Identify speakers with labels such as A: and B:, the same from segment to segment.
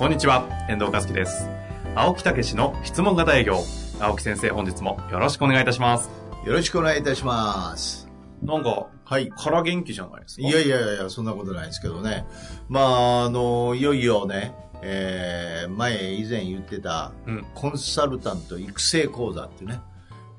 A: こんにちは、遠藤和樹です。青木武の質問型営業。青木先生、本日もよろしくお願いいたします。
B: よろしくお願いいたします。
A: なんか、
B: はい。
A: 空元気じゃないですか？
B: いやいやいやそんなことないですけどね。まあ、あの、いよいよね、えー、前以前言ってた、
A: うん
B: コンサルタント育成講座ってね。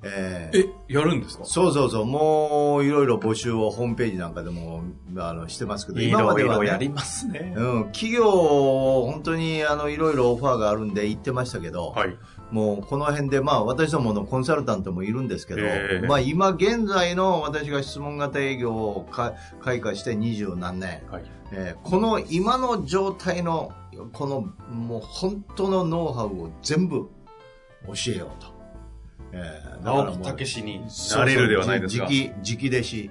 B: えー
A: え、やるんですか？
B: そうそうそう、もういろいろ募集をホームページなんかでもあのしてますけど、
A: い
B: 今は、
A: ろいろやり
B: ね、
A: ますね。
B: うん、企業、本当にあのいろいろオファーがあるんで行ってましたけど、
A: はい。
B: もうこの辺で、まあ私どものコンサルタントもいるんですけど、
A: ええ
B: まあ今現在の私が質問型営業をか開花して二十何年、
A: はい。
B: えーこの今の状態の、このもう本当のノウハウを全部教えようと。えーだからもう
A: 武になれるではないですか。
B: 直直弟子、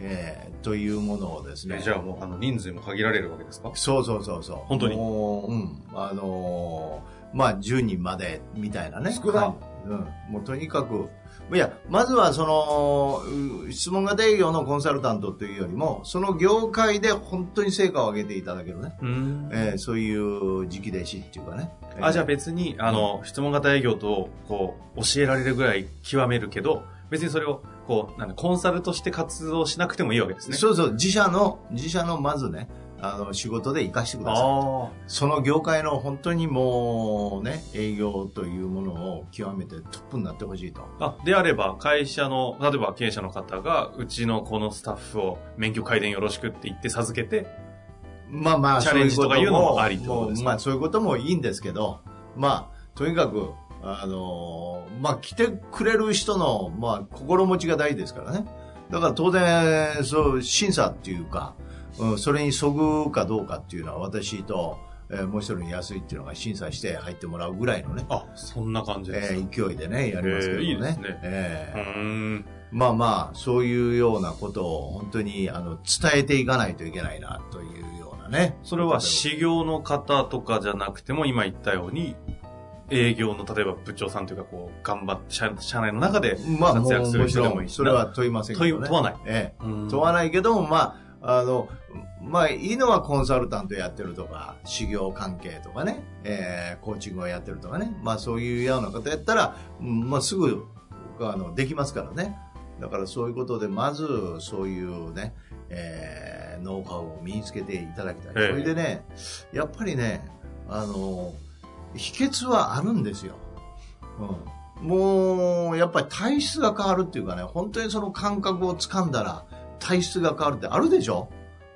B: えーというものをですね。
A: えじゃあもう、あの、人数も限られるわけですか？
B: そうそうそうそう。
A: 本当に？
B: もう、うん。あのーまあ、10人まで、みたいなね。
A: 少な
B: はいうん。もうとにかく、いや、まずはその、う質問型営業のコンサルタントというよりも、その業界で本当に成果を上げていただけるね。
A: うーん。
B: えーそういう直弟子っていうかね。
A: あ、じゃあ
B: えー
A: 別に、あの、質問型営業と、こう、教えられるぐらい極めるけど、別にそれを、こう、なんだ、コンサルとして活動しなくてもいいわけですね。
B: そうそう、自社の、自社のまずね、あの、仕事で活かしてください。
A: あ
B: その業界の本当にもうね、営業というものを極めてトップになってほしいと。
A: あ。あ、であれば、会社の、例えば経営者の方が、うちのこのスタッフを免許改伝よろしくって言って授けて、
B: まあまあ、
A: チャレンジとかいうのもありって
B: そう
A: こと
B: まあそういうこともいいんですけど、まあ、とにかく、あのーまあ来てくれる人の、まあ心持ちが大事ですからね。だから当然、そう、審査っていうか、うん、それにそぐかどうかっていうのは私と、えーもう一人安いっていうのが審査して入ってもらうぐらいのね、
A: あ、そんな感じですか。
B: えー勢いでね、やりますけどね。
A: えーいいですね
B: えー
A: うーん。
B: まあまあ、そういうようなことを本当にあの伝えていかないといけないなというようなね。
A: それは修行の方とかじゃなくても、今言ったように、営業の、例えば部長さんというか、こう、頑張って、社社内の中で活躍する人でもいいし
B: それは問いませんけど、ね。
A: 問わない。
B: ええ。
A: うん
B: 問わないけども、まあ、あの、まあ、いいのはコンサルタントやってるとか、修行関係とかね、えー、コーチングをやってるとかね、まあそういうようなことやったら、うんまあすぐ、あの、できますからね。だからそういうことで、まず、そういうね、えー、ノウハウを身につけていただきたい。
A: ええ
B: それでね、やっぱりね、あの、秘訣はあるんですよ。うん。もう、やっぱり体質が変わるっていうかね、本当にその感覚を掴んだら、体質が変わるってあるでしょ？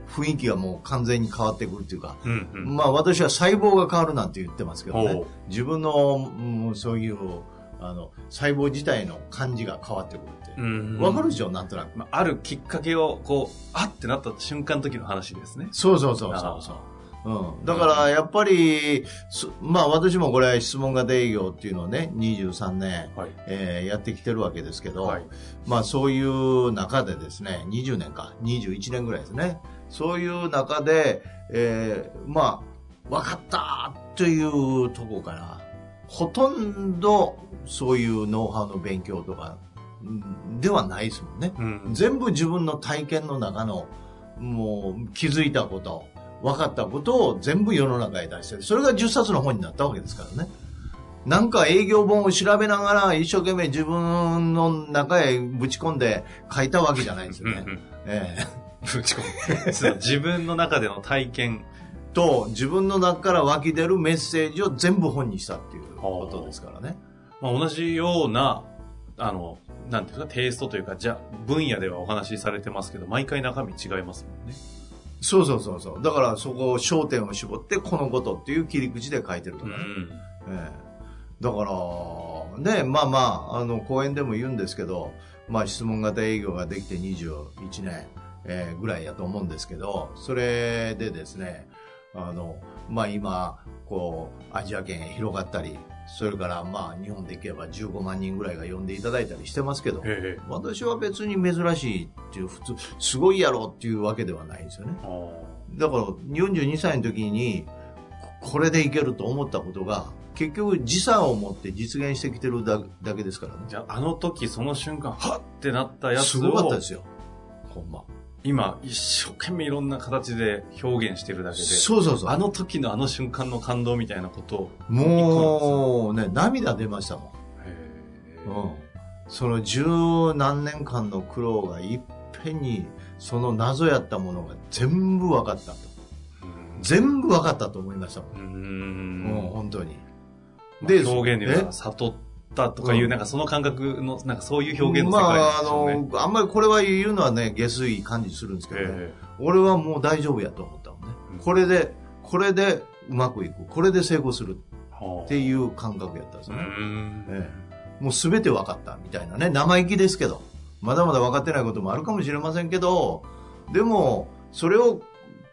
B: 雰囲気がもう完全に変わってくるっていうか。
A: うんうん。
B: まあ私は細胞が変わるなんて言ってますけどね。自分の、うんそういう、あの、細胞自体の感じが変わってくるって。
A: うん
B: わかるでしょ？なんとなく。
A: まあ、あるきっかけを、こう、あってなった瞬間の時の話ですね。
B: そうそうそうそうそう。うん、だからやっぱり、そまあ私もこれ質問型営業っていうのをね、23年、
A: はい。
B: えーやってきてるわけですけど、
A: はい。
B: まあそういう中でですね、20年か、21年ぐらいですね。そういう中で、えーまあ、分かったというとこから、ほとんどそういうノウハウの勉強とか、うんではないですもんね。
A: うん。
B: 全部自分の体験の中の、もう気づいたこと、分かったことを全部世の中へ出してる。それが10冊の本になったわけですからね。なんか営業本を調べながら一生懸命自分の中へぶち込んで書いたわけじゃないんですよね。
A: うんうん。
B: ええ
A: ぶち込む。そう自分の中での体験。
B: と、自分の中から湧き出るメッセージを全部本にしたっていうことですからね。
A: まあ、同じような、あの、なんていうか、テイストというか、じゃ、分野ではお話しされてますけど、毎回中身違いますもんね。
B: そうそうそうそう。だからそこを焦点を絞って、このことっていう切り口で書いてるとかね。
A: うん。
B: ええだから、ね、まあまあ、あの、講演でも言うんですけど、まあ質問型営業ができて21年、えーぐらいやと思うんですけど、それでですね、あの、まあ今、こう、アジア圏へ広がったり、それからまあ日本でいけば15万人ぐらいが呼んでいただいたりしてますけど、
A: ええ
B: 私は別に珍しいっていう、普通、すごいやろっていうわけではないんですよね。だから42歳の時に、ここれでいけると思ったことが、結局時差を持って実現してきてるだだけですからね。
A: じゃあ、あの時、その瞬間、はっってなったやつ
B: すごかった
A: を
B: で、すよ。ほんま。
A: 今、一生懸命いろんな形で表現してるだけで、
B: そうそうそう。
A: あの時のあの瞬間の感動みたいなことを、
B: もうね、涙出ましたもん。うん。その十何年間の苦労がいっぺんに、その謎やったものが全部分かったと。
A: うん
B: 全部分かったと思いましたもん。
A: うー
B: もう
A: ん。
B: 本当に。
A: まあ表現で悟ったとかいうう、
B: ん
A: なんかその感覚の、なんかそういう表現の世界ですよね。
B: まあ、あの、あんまりこれは言うのはね、下水感じするんですけどね。
A: え
B: 俺はもう大丈夫やと思ったもんね。
A: うん
B: これで、これでうまくいく。これで成功するっていう感覚やったんですね。
A: ん
B: ええもう全て分かったみたいなね。生意気ですけど。まだまだ分かってないこともあるかもしれませんけど、でも、それを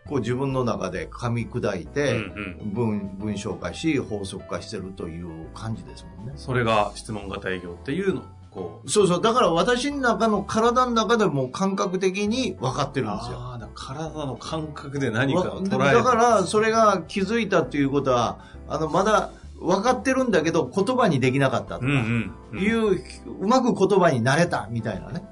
B: こう自分の中で噛み砕いて、
A: うんうん
B: 文、文章化し、法則化してるという感じですもんね。
A: それが質問型営業っていうのを、こう、
B: そうそう。だから私の中の体の中でも感覚的に分かってるんですよ。
A: ああ、体の感覚で何か捉える。
B: だから、それが気づいたっていうことは、あの、まだ分かってるんだけど、言葉にできなかったとか、
A: うんうんうん。
B: いう、うまく言葉になれたみたいなね。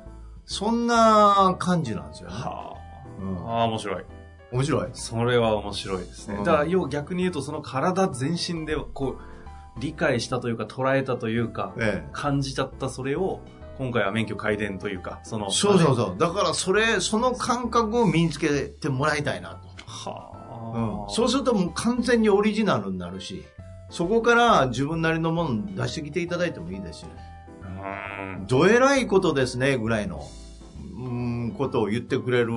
B: そんな感じなんですよね。
A: は
B: うん
A: あ。ああ、面白い。
B: 面白い。
A: それは面白いですね。
B: うん
A: だから、要は逆に言うと、その体全身で、こう、理解したというか、捉えたというか、
B: え
A: 感じちゃったそれを、今回は免許改伝というか、その、
B: え。そうそうそう。だから、それ、その感覚を身につけてもらいたいなと。
A: は
B: うん
A: あ。
B: そうするともう完全にオリジナルになるし、そこから自分なりのもの出してきていただいてもいいですしね。
A: うん
B: どえらいことですね、ぐらいの、うん、ことを言ってくれる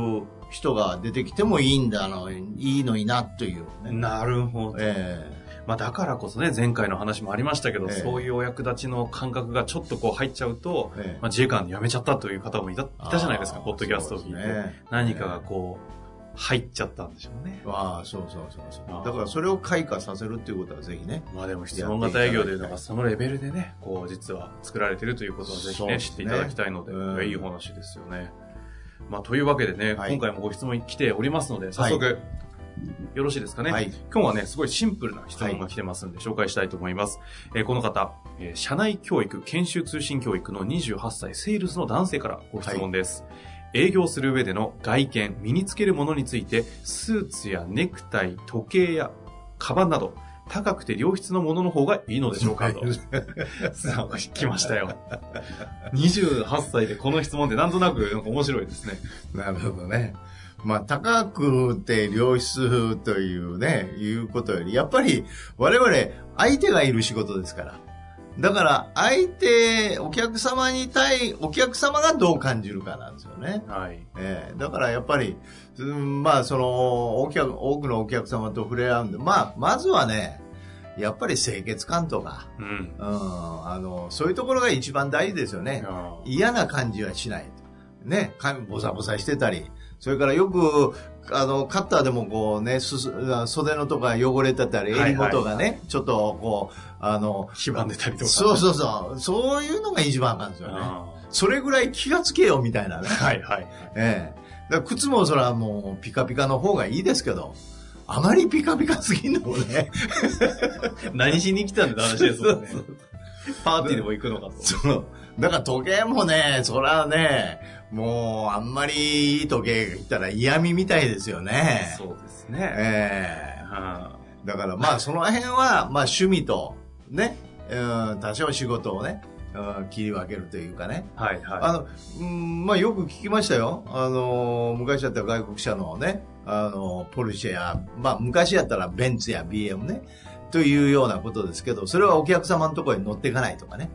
B: 人が出てきてもいいんだの、いいのにな、というね。
A: なるほど。
B: え
A: まあだからこそね、前回の話もありましたけど、
B: ええ
A: そういうお役立ちの感覚がちょっとこう入っちゃうと、
B: えええ
A: まあ自衛官辞めちゃったという方もいたいたじゃないですか、ポッドキャストを聞いて。
B: ね
A: 何かがこう、入っちゃったんでしょうね。
B: ああ、そうそうそうそうだからそれを開花させるっていうことはぜひね。
A: まあでも質問型営業というのがそのレベルでね、こう実は作られてるということをぜひね、
B: ね
A: 知っていただきたいので、
B: うん
A: いいお話ですよね。まあというわけでね、
B: はい
A: 今回もご質問来ておりますので、早速、よろしいですかね？
B: はい。
A: 今日はね、すごいシンプルな質問が来てますんで、紹介したいと思います。えーこの方、えー社内教育、研修通信教育の28歳、セールスの男性からご質問です。営業する上での外見、身につけるものについて、スーツやネクタイ、時計や、カバンなど、高くて良質のものの方がいいのでしょうかと。さあ、来ましたよ。28歳でこの質問ってなんとなくなんか面白いですね。
B: なるほどね。まあ、高くて良質というね、いうことより、やっぱり我々相手がいる仕事ですから。だから、相手、お客様に対、お客様がどう感じるかなんですよね。
A: はい。
B: ええだからやっぱり、うんまあ、その、お客、多くのお客様と触れ合うんで、まあ、まずはね、やっぱり清潔感とか、
A: うん。
B: うん、あの、そういうところが一番大事ですよね。嫌な感じはしない。ね、髪ボサボサしてたり、それからよく、あの、カッターでもこうね、すす袖のとこが汚れてたり、
A: はいはい
B: 襟元がね、ちょっとこう、あの、
A: 黄ばんでたりとか。
B: そうそうそう、そういうのが一番あかんですよね。
A: あ
B: それぐらい気がつけよみたいなね。
A: ーはいはい。
B: ええ。だから靴もそれはもうピカピカの方がいいですけど、あまりピカピカすぎんのもね。
A: 何しに来たんだって話ですもんね。パーティーでも行くのかと。
B: そう。だから時計もね、そらね、もうあんまりいい時計が来たら嫌味みたいですよね。
A: そうですね。
B: ええ
A: は
B: だからまあその辺は、まあ趣味と、ね、うん、多少仕事をね、うん、切り分けるというかね。
A: いはい。
B: あの、うん、まあよく聞きましたよ。あの、昔だったら外国車のね、あの、ポルシェや、まあ昔やったらベンツや BM ね、というようなことですけど、それはお客様のところに乗っていかないとかね。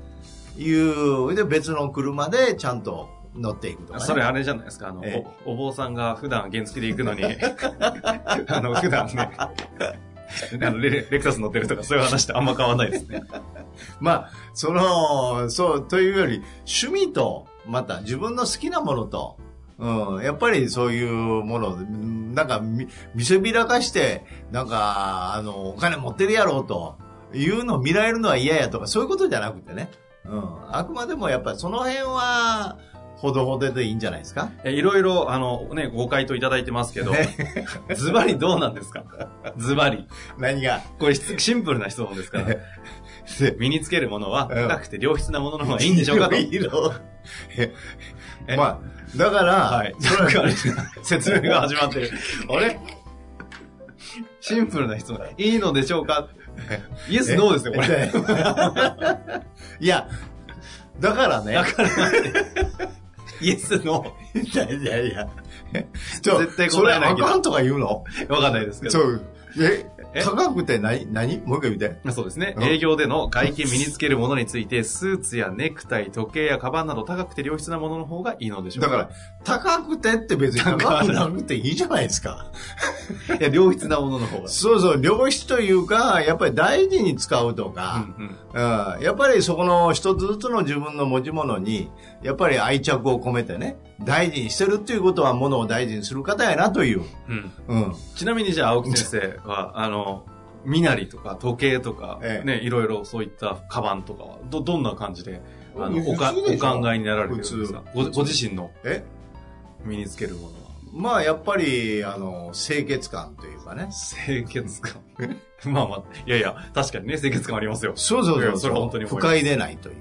B: いう、で別の車でちゃんと乗っていくとかね。
A: それあれじゃないですか、あの、
B: ええ
A: おお坊さんが普段原付で行くのに、あの、普段ね、あのレ、レクサス乗ってるとかそういう話ってあんま変わんないですね。
B: まあ、その、そう、というより、趣味と、また自分の好きなものと、うん、やっぱりそういうもの、うんなんか見、見せびらかして、なんか、あの、お金持ってるやろうというのを見られるのは嫌やとか、そういうことじゃなくてね。うん。あくまでもやっぱりその辺は、ほどほどでいいんじゃないですか？
A: えいろいろ、あの、ね、ご回答いただいてますけど、ズバリどうなんですか？ズバリ。
B: 何が？
A: これ質シンプルな質問ですから。身につけるものは
B: うん
A: 高くて良質なものの方がいいんでしょうか？と。
B: いいの
A: え
B: まあ、だから、
A: はい。なんかあれ説明が始まってる。あれ？シンプルな質問。いいのでしょうか？イエス、ノーですよ、これ。
B: れ。いや、だからね。
A: だからなんでイエス、ノ
B: いやいやいや。ちょ
A: 絶対答えないけど
B: あかんとか言うの？
A: ー。わかんないですけど。
B: そう。え、
A: え？
B: 高くて何？何？もう一回言って。
A: そうですね。
B: うん。
A: 営業での外見身につけるものについて、スーツやネクタイ、時計やカバンなど高くて良質なものの方がいいのでしょうか？
B: だから、高くてって別に高くなくて。いいじゃないですか。
A: ら、いや、良質なものの方が。
B: そうそう、良質というか、やっぱり大事に使うと
A: うん
B: か、
A: うん。
B: うん、やっぱりそこの一つずつの自分の持ち物に、やっぱり愛着を込めてね、大事にしてるっていうことは物を大事にする方やなという。
A: うん
B: うん。
A: ちなみにじゃあ、青木先生は、あの、身なりとか時計とか、
B: ええ
A: ね、いろいろそういったカバンとかは、ど、どんな感じで、あの、
B: 普
A: おお考えになられてるんですか？ごご自身の
B: え？
A: 身につけるものは。
B: まあ、やっぱり、あの、清潔感というかね。
A: 清潔感？まあまあ、いやいや、確かにね、清潔感ありますよ。
B: そうそうそう。
A: それは本当に
B: 不快でないという。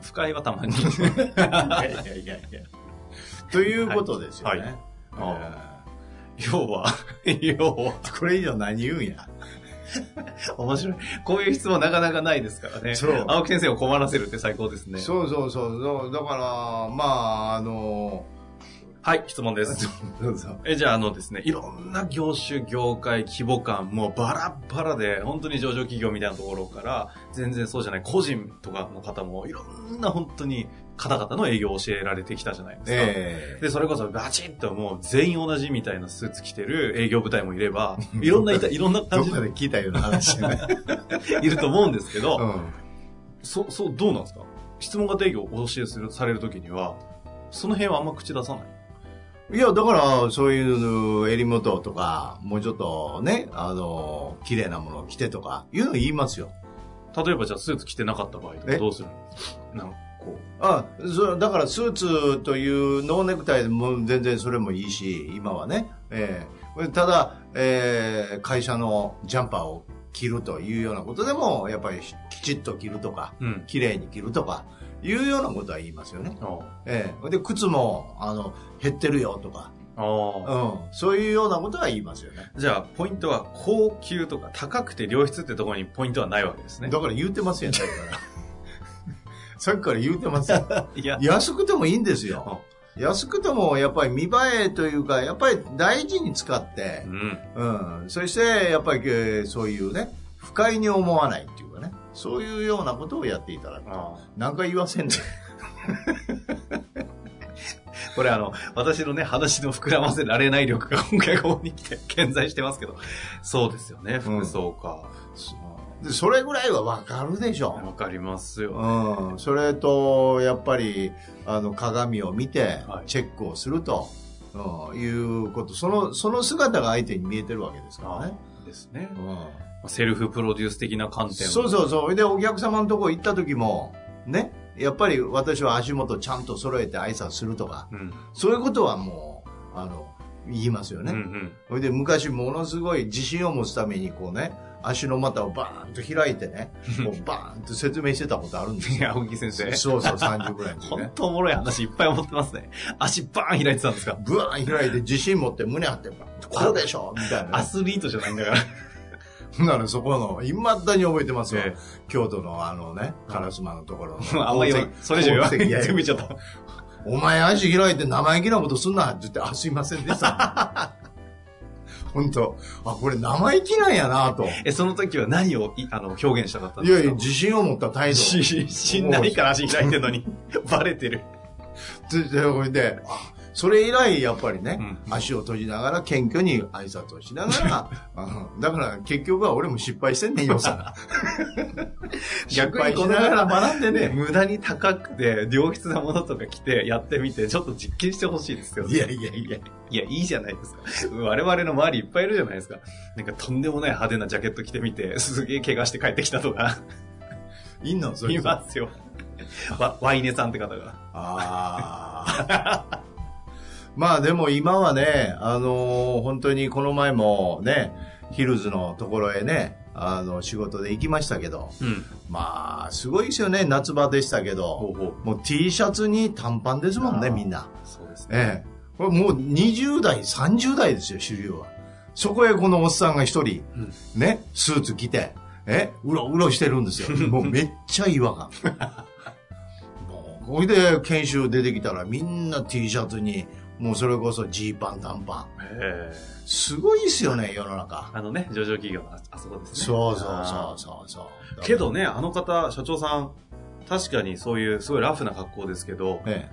A: 不快はたまに。
B: いやいやいやいや。ということですよね。
A: はい
B: え
A: 要は、要は、
B: ーこれ以上何言うんや。
A: 面白い。こういう質問なかなかないですからね。
B: そう
A: 青木先生を困らせるって最高ですね。
B: そうそうそうそう。だから、まあ、あの、
A: はい、質問です。
B: そうそう。
A: え、じゃあ、あのですね、いろんな業種、業界、規模感、もうバラッバラで、本当に上場企業みたいなところから、全然そうじゃない、個人とかの方も、いろんな本当に方々の営業を教えられてきたじゃないですか。
B: え
A: で、それこそバチッともう全員同じみたいなスーツ着てる営業部隊もいれば、いろんな いろんな
B: え
A: 感じで
B: 聞いたような話ね。
A: いると思うんですけど、
B: うん。
A: そ、そう、どうなんですか？質問型営業をお教えする、されるときには、その辺はあんま口出さない？
B: いや、だから、そういう襟元とか、もうちょっとね、あの、綺麗なものを着てとか、いうの言いますよ。
A: 例えばじゃあスーツ着てなかった場合とか
B: え？
A: どうするんですかなんかこ
B: あそだからスーツというノーネクタイでも全然それもいいし、今はね。ええただ、えー会社のジャンパーを着るというようなことでも、やっぱりきちっと着るとか、
A: う。うん。
B: 綺麗に着るとか、いうようなことは言いますよね。
A: あ
B: ええで、靴も、あの、減ってるよとか、うん、そういうようなことは言いますよね。
A: じゃあ、ポイントは高級とか高くて良質ってところにポイントはないわけですね。
B: だから言うてますやん、さっきから。さっきから言うてますよ。安くてもいいんですよ。安くてもやっぱり見栄えというか、やっぱり大事に使って
A: う、ん。
B: うん。そして、やっぱりえーそういうね、不快に思わないっていうそういうようなことをやっていただく。
A: あ
B: 何回言わせんね
A: これあの、私のね、話の膨らませられない力が今回ここに来て健在してますけど、そうですよね、服装か。
B: でそれぐらいはわかるでしょ。
A: わかりますよ。
B: うん。それと、やっぱり、あの、鏡を見て
A: はい、
B: チェックをすると、うん、いうこと。その、その姿が相手に見えてるわけですからね。
A: ですね。
B: うん。
A: セルフプロデュース的な観点
B: そうそうそう。で、お客様のとこ行った時も、ね、やっぱり私は足元ちゃんと揃えて挨拶するとか、
A: う。うん。
B: そういうことはもう、あの、言いますよ
A: うんう
B: ね。
A: ん。
B: それで昔ものすごい自信を持つためにこうね、足の股をバーンと開いてね、こうバーンと説明してたことあるんです
A: いや、
B: よ。
A: 青木先生。
B: そうそう、30ぐらいの時
A: 本
B: ね。
A: 当おもろい話いっぱい思ってますね。足バーン開いてたんですか？
B: ブワーン開いて自信持って胸張って、こうでしょみたいな
A: ア
B: ね。
A: スリートじゃないんだから。
B: ならそこの、いまだに覚えてますよ。
A: え
B: 京都のあのね、烏丸のところの。
A: あんま言わそれ以上言わない。
B: いやいや
A: 全部言っちゃった。
B: お前足開いて生意気なことすんなって言って、あ、すいませんでした。本当あ、これ生意気なんやなと。
A: え、その時は何をいあの表現したかったんですか？
B: いやいや、自信を持った態度。
A: し、しんないから足開いてるのに、バレてる。
B: で、で、これで、あ、それ以来、やっぱりね、
A: うん
B: 足を閉じながら謙虚に挨拶をしながら、うんだから結局は俺も失敗してんねんよさ。失敗しながら学んでね。
A: 無駄に高くて、良質なものとか着てやってみて、ちょっと実験してほしいですよね。
B: いやいやいや。
A: いや、いいじゃないですか。我々の周りいっぱいいるじゃないですか。なんかとんでもない派手なジャケット着てみて、すげえ怪我して帰ってきたとか、
B: いんの？それ
A: いますよ。わワイネさんって方が。
B: ああ。まあでも今はね、あのー本当にこの前もね、ヒルズのところへね、あの、仕事で行きましたけど、
A: うん。
B: まあ、すごいですよね、夏場でしたけど、
A: ほうほう。
B: もう T シャツに短パンですもんね、みんな。
A: そうですね。
B: ええ。これもう20代、30代ですよ、主流は。そこへこのおっさんが一人、
A: うん
B: ね、スーツ着て、え、うろうろしてるんですよ。もうめっちゃ違和感。もう、これで研修出てきたらみんな T シャツに、もうそれこそジーパン、短パン。
A: へえ。
B: すごいですよね、世の中。
A: あのね、上場企業のああそこですね。
B: そうそう
A: あ
B: そうそうそう。
A: ーけどね、あの方、社長さん、確かにそういうすごいラフな格好ですけど、
B: え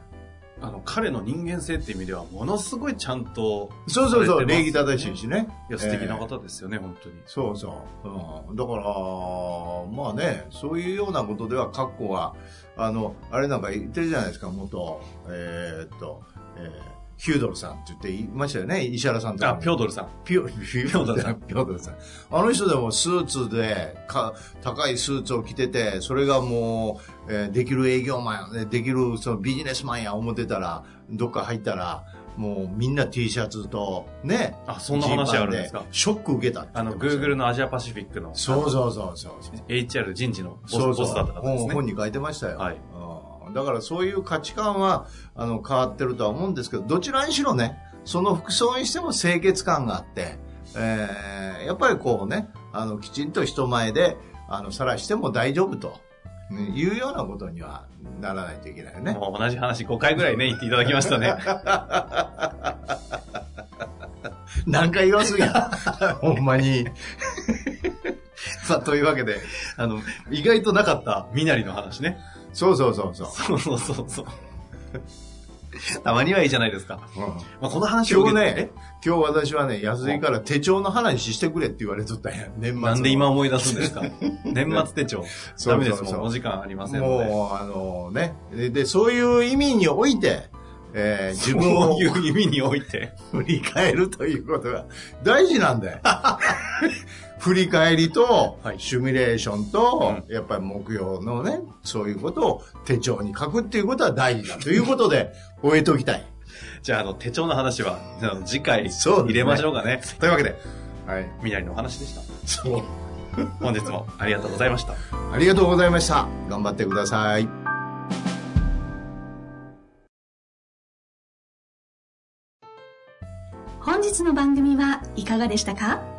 A: あの、彼の人間性っていう意味では、ものすごいちゃんと、
B: え、そうそうそう、礼儀正しいしね。
A: いや、素敵な
B: ええ
A: 方ですよね、本当に。
B: そうそう。うん、だから、まあね、そういうようなことでは、格好は、あの、あれなんか言ってるじゃないですか、元、えーっと、えーヒュードルさんって言って言いましたよね、石原さんとか
A: あ、
B: に。
A: ピョードルさん。
B: ピョ、ピョードルさん。ピョードルさん。あの人でもスーツで、か、高いスーツを着てて、それがもう、えーできる営業マンや、できるそのビジネスマンや思ってたら、どっか入ったら、もうみんな T シャツと、ね。
A: あそんな話あるんですか？
B: ショック受けた
A: あの、
B: 言ってました
A: Google のアジアパシフィックの、
B: そうそうそうそう。
A: HR 人事のボスボスだった方ですね。
B: 本本に書いてましたよ、
A: はい
B: うんだからそういう価値観はあの変わってるとは思うんですけどどちらにしろねその服装にしても清潔感があって、えーやっぱりこうねあのきちんと人前であの晒しても大丈夫と、ねいうようなことにはならないといけないよね。
A: もう同じ話5回ぐらいね、言っていただきましたね。
B: 何回言わすんや。ほんまに。
A: さあ、というわけで、あの、意外となかった、みなりの話ね。
B: そうそうそうそう。
A: そうそうそうそう。たまにはいいじゃないですか。
B: うん
A: まあ、この話を
B: 今日ね、今日私はね、安井から手帳の話してくれって言われとったんや。年末の。
A: なんで今思い出すんですか 年末手帳。ダメですもん、お時間ありませんので。
B: もう、あのね。で、でそういう意味において、えー自分
A: そ
B: を
A: ういう意味において。
B: 振り返るということが大事なんだよ。振り返りと、
A: はい
B: シミュレーションと、やっぱり目標のね、そういうことを手帳に書くっていうことは大事だということで、終えておきたい。
A: じゃあ、あの、手帳の話は、あの次回入れましょうかね。というわけで、
B: はい。
A: みなりのお話でした。
B: そう。
A: 本日もありがとうございました。
B: ありがとうございました。頑張ってください。
C: 本日の番組はいかがでしたか？